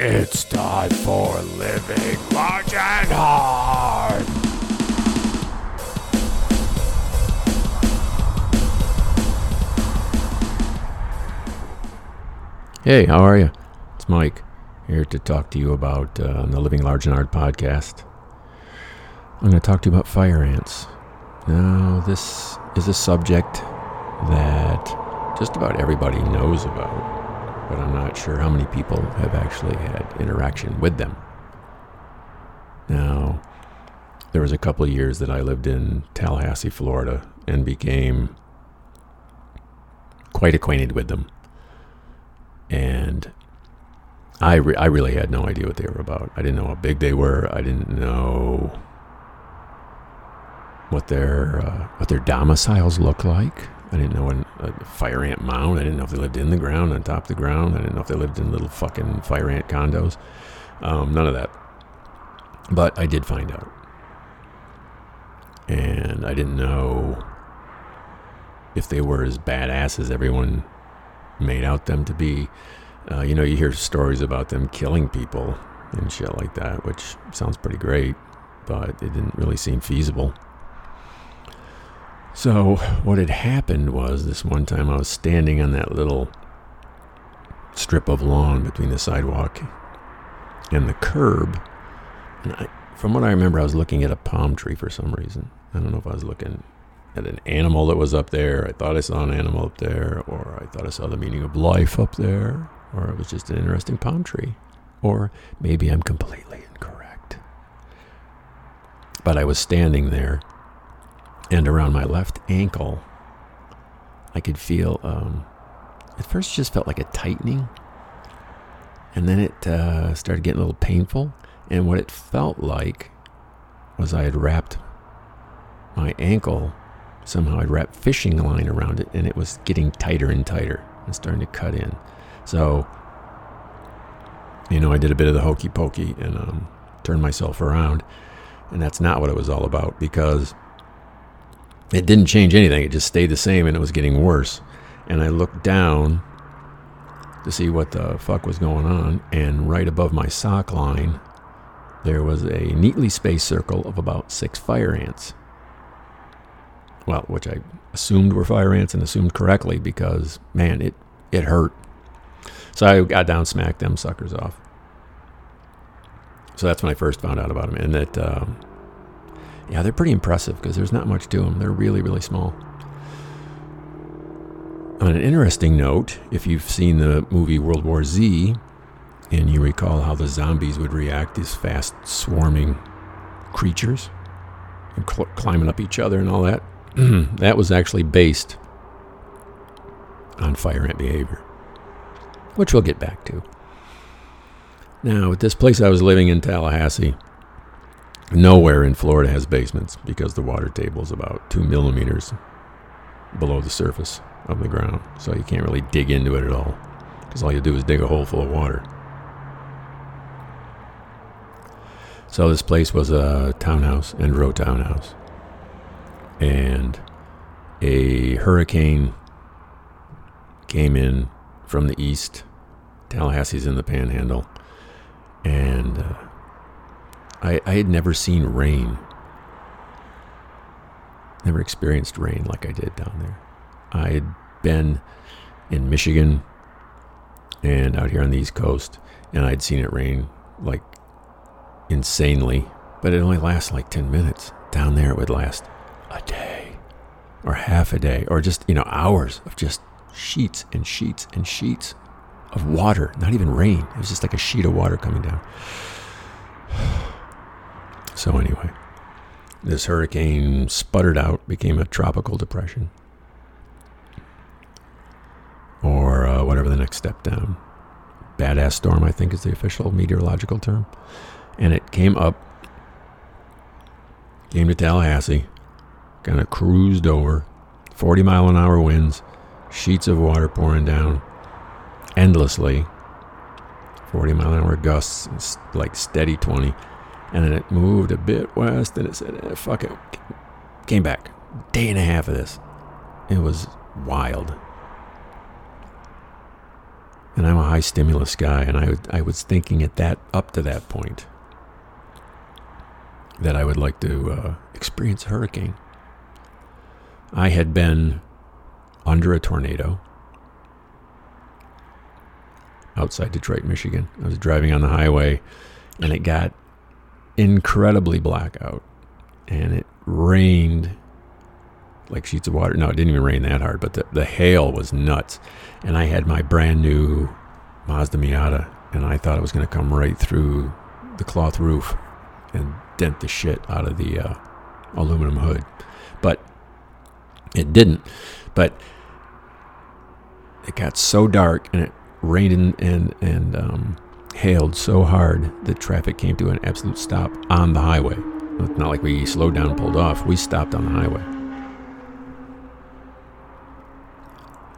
It's time for living large and hard. Hey, how are you? It's Mike here to talk to you about uh, the Living Large and Hard podcast. I'm going to talk to you about fire ants. Now, this is a subject that just about everybody knows about, but I'm not sure how many people have actually had interaction with them. Now, there was a couple of years that I lived in Tallahassee, Florida, and became quite acquainted with them and I re- I really had no idea what they were about. I didn't know how big they were. I didn't know what their uh, what their domiciles looked like. I didn't know what a fire ant mound. I didn't know if they lived in the ground, on top of the ground. I didn't know if they lived in little fucking fire ant condos. Um, none of that. But I did find out, and I didn't know if they were as badass as everyone made out them to be. Uh, you know, you hear stories about them killing people and shit like that, which sounds pretty great, but it didn't really seem feasible. So, what had happened was this one time I was standing on that little strip of lawn between the sidewalk and the curb. And I, from what I remember, I was looking at a palm tree for some reason. I don't know if I was looking at an animal that was up there. I thought I saw an animal up there, or I thought I saw the meaning of life up there, or it was just an interesting palm tree. Or maybe I'm completely incorrect. But I was standing there, and around my left ankle, I could feel, um, at first, just felt like a tightening. And then it uh, started getting a little painful. And what it felt like was I had wrapped my ankle somehow I'd wrapped fishing line around it and it was getting tighter and tighter and starting to cut in. So, you know, I did a bit of the hokey pokey and um, turned myself around. And that's not what it was all about because it didn't change anything. It just stayed the same and it was getting worse. And I looked down to see what the fuck was going on. And right above my sock line, there was a neatly spaced circle of about six fire ants well, which I assumed were fire ants and assumed correctly because man, it it hurt. So I got down, smacked them suckers off. So that's when I first found out about them, and that um, yeah, they're pretty impressive because there's not much to them. They're really really small. On an interesting note, if you've seen the movie World War Z, and you recall how the zombies would react, these fast swarming creatures, and cl- climbing up each other and all that, that was actually based on fire ant behavior, which we'll get back to. Now, at this place I was living in Tallahassee, nowhere in Florida has basements because the water table is about two millimeters below the surface of the ground. So you can't really dig into it at all because all you do is dig a hole full of water. So this place was a townhouse, and row townhouse and a hurricane came in from the east. Tallahassee's in the panhandle. And uh, I, I had never seen rain, never experienced rain like I did down there. I had been in Michigan and out here on the East Coast, and I'd seen it rain like insanely, but it only lasts like 10 minutes. Down there, it would last a day or half a day or just, you know, hours of just sheets and sheets and sheets of water, not even rain. It was just like a sheet of water coming down. So, anyway, this hurricane sputtered out, became a tropical depression, or uh, whatever the next step down. Badass storm, I think, is the official meteorological term. And it came up, came to Tallahassee, kind of cruised over, 40 mile an hour winds, sheets of water pouring down endlessly, 40 mile an hour gusts, like steady 20. And then it moved a bit west and it said, eh, fuck it. Came back. Day and a half of this. It was wild. and I'm a high stimulus guy, and I I was thinking at that up to that point that I would like to uh, experience a hurricane. I had been under a tornado outside Detroit, Michigan. I was driving on the highway, and it got incredibly black out, and it rained like sheets of water. No, it didn't even rain that hard, but the, the hail was nuts. And I had my brand new Mazda Miata, and I thought it was going to come right through the cloth roof and dent the shit out of the uh, aluminum hood. But it didn't. But it got so dark and it rained and, and, and um, hailed so hard that traffic came to an absolute stop on the highway. It's not like we slowed down and pulled off. We stopped on the highway.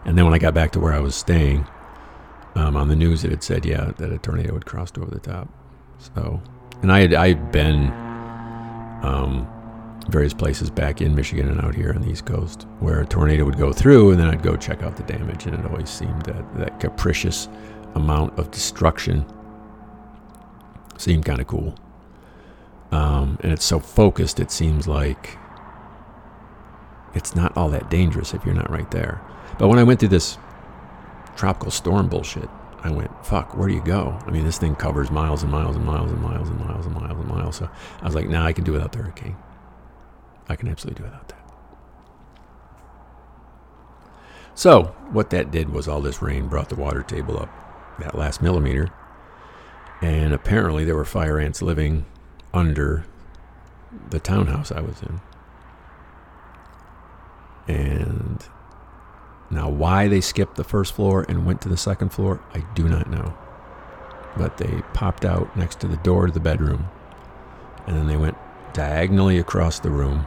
And then when I got back to where I was staying, um, on the news it had said, yeah, that a tornado had crossed over the top. So, and I had I had been um, various places back in Michigan and out here on the East Coast where a tornado would go through, and then I'd go check out the damage, and it always seemed that that capricious amount of destruction seemed kind of cool. Um, and it's so focused, it seems like it's not all that dangerous if you're not right there. But when I went through this tropical storm bullshit, I went, fuck, where do you go? I mean, this thing covers miles and miles and miles and miles and miles and miles and miles. So I was like, nah, I can do without the hurricane. I can absolutely do without that. So what that did was all this rain brought the water table up that last millimeter. And apparently there were fire ants living under the townhouse I was in. And now, why they skipped the first floor and went to the second floor, I do not know. But they popped out next to the door to the bedroom, and then they went diagonally across the room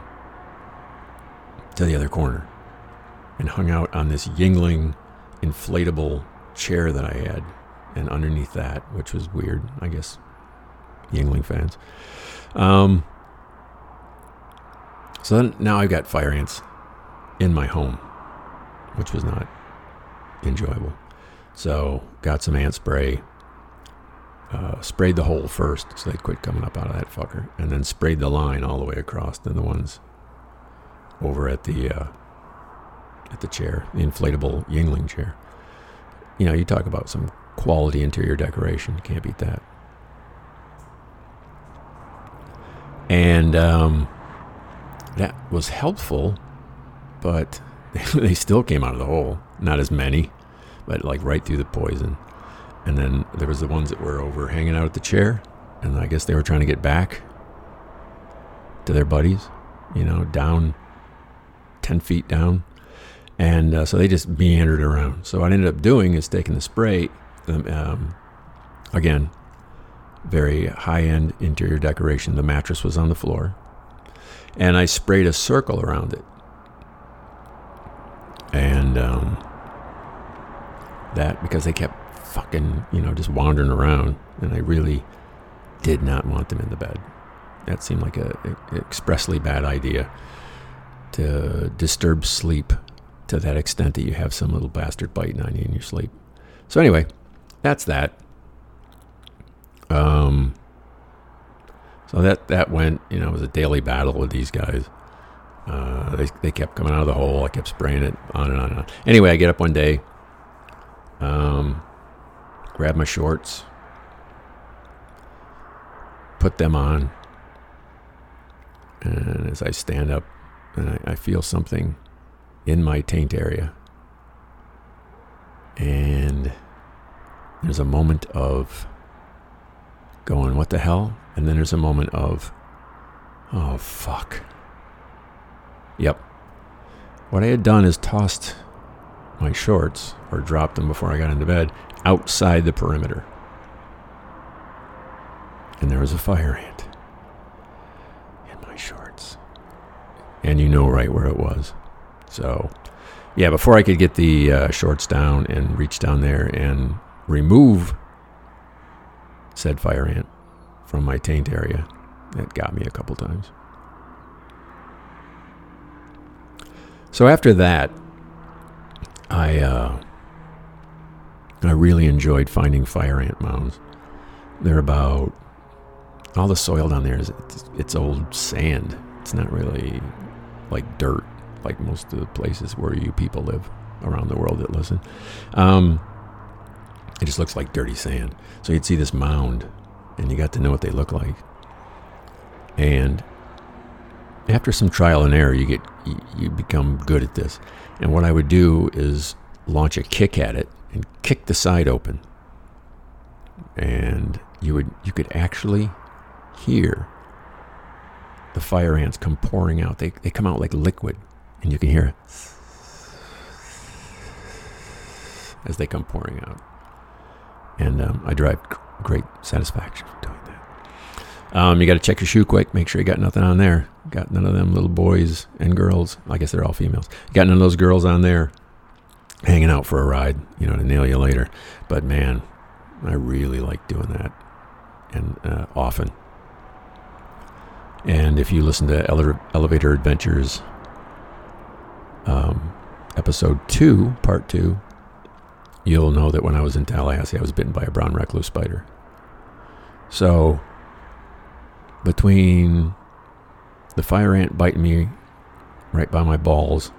to the other corner and hung out on this Yuengling inflatable chair that I had. And underneath that, which was weird, I guess, Yuengling fans. Um, so then now I've got fire ants in my home which was not enjoyable. So got some ant spray. Uh, sprayed the hole first so they'd quit coming up out of that fucker, and then sprayed the line all the way across. Then the ones over at the uh, at the chair, the inflatable Yuengling chair. You know, you talk about some quality interior decoration. Can't beat that. And um, that was helpful, but they still came out of the hole. Not as many, but like right through the poison. And then there was the ones that were over hanging out at the chair, and I guess they were trying to get back to their buddies, you know, down 10 feet down. And uh, so they just meandered around. So what I ended up doing is taking the spray, um, um again, very high end interior decoration. The mattress was on the floor. And I sprayed a circle around it and um, that because they kept fucking you know just wandering around, and I really did not want them in the bed. That seemed like a, a expressly bad idea to disturb sleep to that extent that you have some little bastard biting on you in your sleep. So anyway, that's that. Um, so that that went, you know, it was a daily battle with these guys. Uh, they, they kept coming out of the hole. I kept spraying it on and on and on. Anyway, I get up one day, um, grab my shorts, put them on, and as I stand up, and I, I feel something in my taint area, and there's a moment of going, "What the hell?" And then there's a moment of, "Oh fuck." Yep. What I had done is tossed my shorts, or dropped them before I got into bed, outside the perimeter. And there was a fire ant in my shorts. And you know right where it was. So, yeah, before I could get the uh, shorts down and reach down there and remove said fire ant from my taint area, that got me a couple times. So after that, I uh, I really enjoyed finding fire ant mounds. They're about all the soil down there is it's, it's old sand. It's not really like dirt, like most of the places where you people live around the world that listen. Um, it just looks like dirty sand. So you'd see this mound, and you got to know what they look like. And after some trial and error, you get you, become good at this. And what I would do is launch a kick at it and kick the side open, and you would you could actually hear the fire ants come pouring out. They they come out like liquid, and you can hear as they come pouring out. And um, I derive great satisfaction doing that. Um, you got to check your shoe quick. Make sure you got nothing on there. Got none of them little boys and girls. I guess they're all females. Got none of those girls on there hanging out for a ride, you know, to nail you later. But man, I really like doing that and uh, often. And if you listen to Ele- Elevator Adventures, um, episode two, part two, you'll know that when I was in Tallahassee, I was bitten by a brown recluse spider. So, between the fire ant biting me right by my balls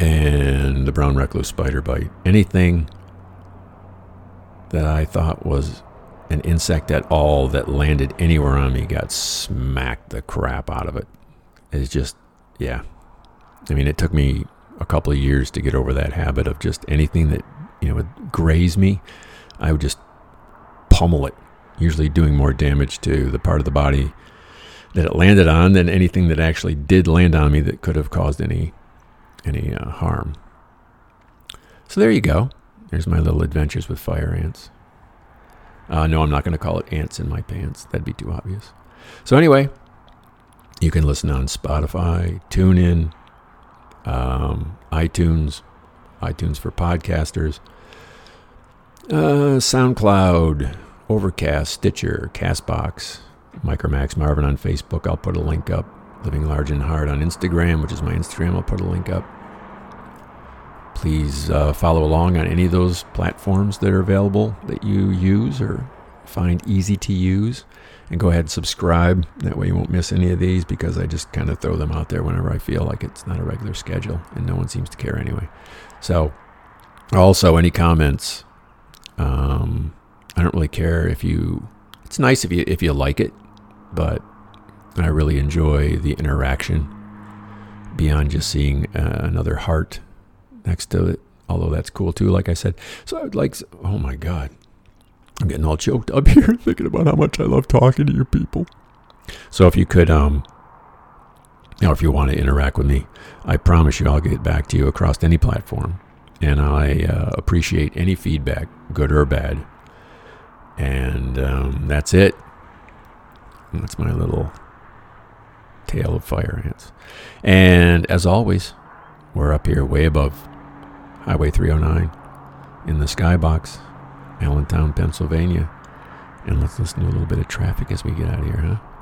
and the brown recluse spider bite, anything that I thought was an insect at all that landed anywhere on me got smacked the crap out of it. It's just, yeah. I mean, it took me a couple of years to get over that habit of just anything that, you know, would graze me, I would just pummel it, usually doing more damage to the part of the body that it landed on than anything that actually did land on me that could have caused any any uh, harm. So there you go. There's my little adventures with fire ants. Uh, no, I'm not going to call it ants in my pants. That'd be too obvious. So anyway, you can listen on Spotify, TuneIn, um, iTunes, iTunes for podcasters, uh, SoundCloud, Overcast, Stitcher, Castbox, Micromax Marvin on Facebook. I'll put a link up. Living Large and Hard on Instagram, which is my Instagram. I'll put a link up. Please uh, follow along on any of those platforms that are available that you use or find easy to use. And go ahead and subscribe. That way you won't miss any of these because I just kind of throw them out there whenever I feel like it's not a regular schedule and no one seems to care anyway. So, also, any comments? Um, I don't really care if you. It's nice if you if you like it, but I really enjoy the interaction beyond just seeing uh, another heart next to it. Although that's cool too, like I said. So I would like. Oh my god, I'm getting all choked up here thinking about how much I love talking to you people. So if you could, um, if you want to interact with me, I promise you I'll get back to you across any platform, and I uh, appreciate any feedback, good or bad. And um, that's it. That's my little tale of fire ants. And as always, we're up here way above Highway 309 in the skybox, Allentown, Pennsylvania. And let's listen to a little bit of traffic as we get out of here, huh?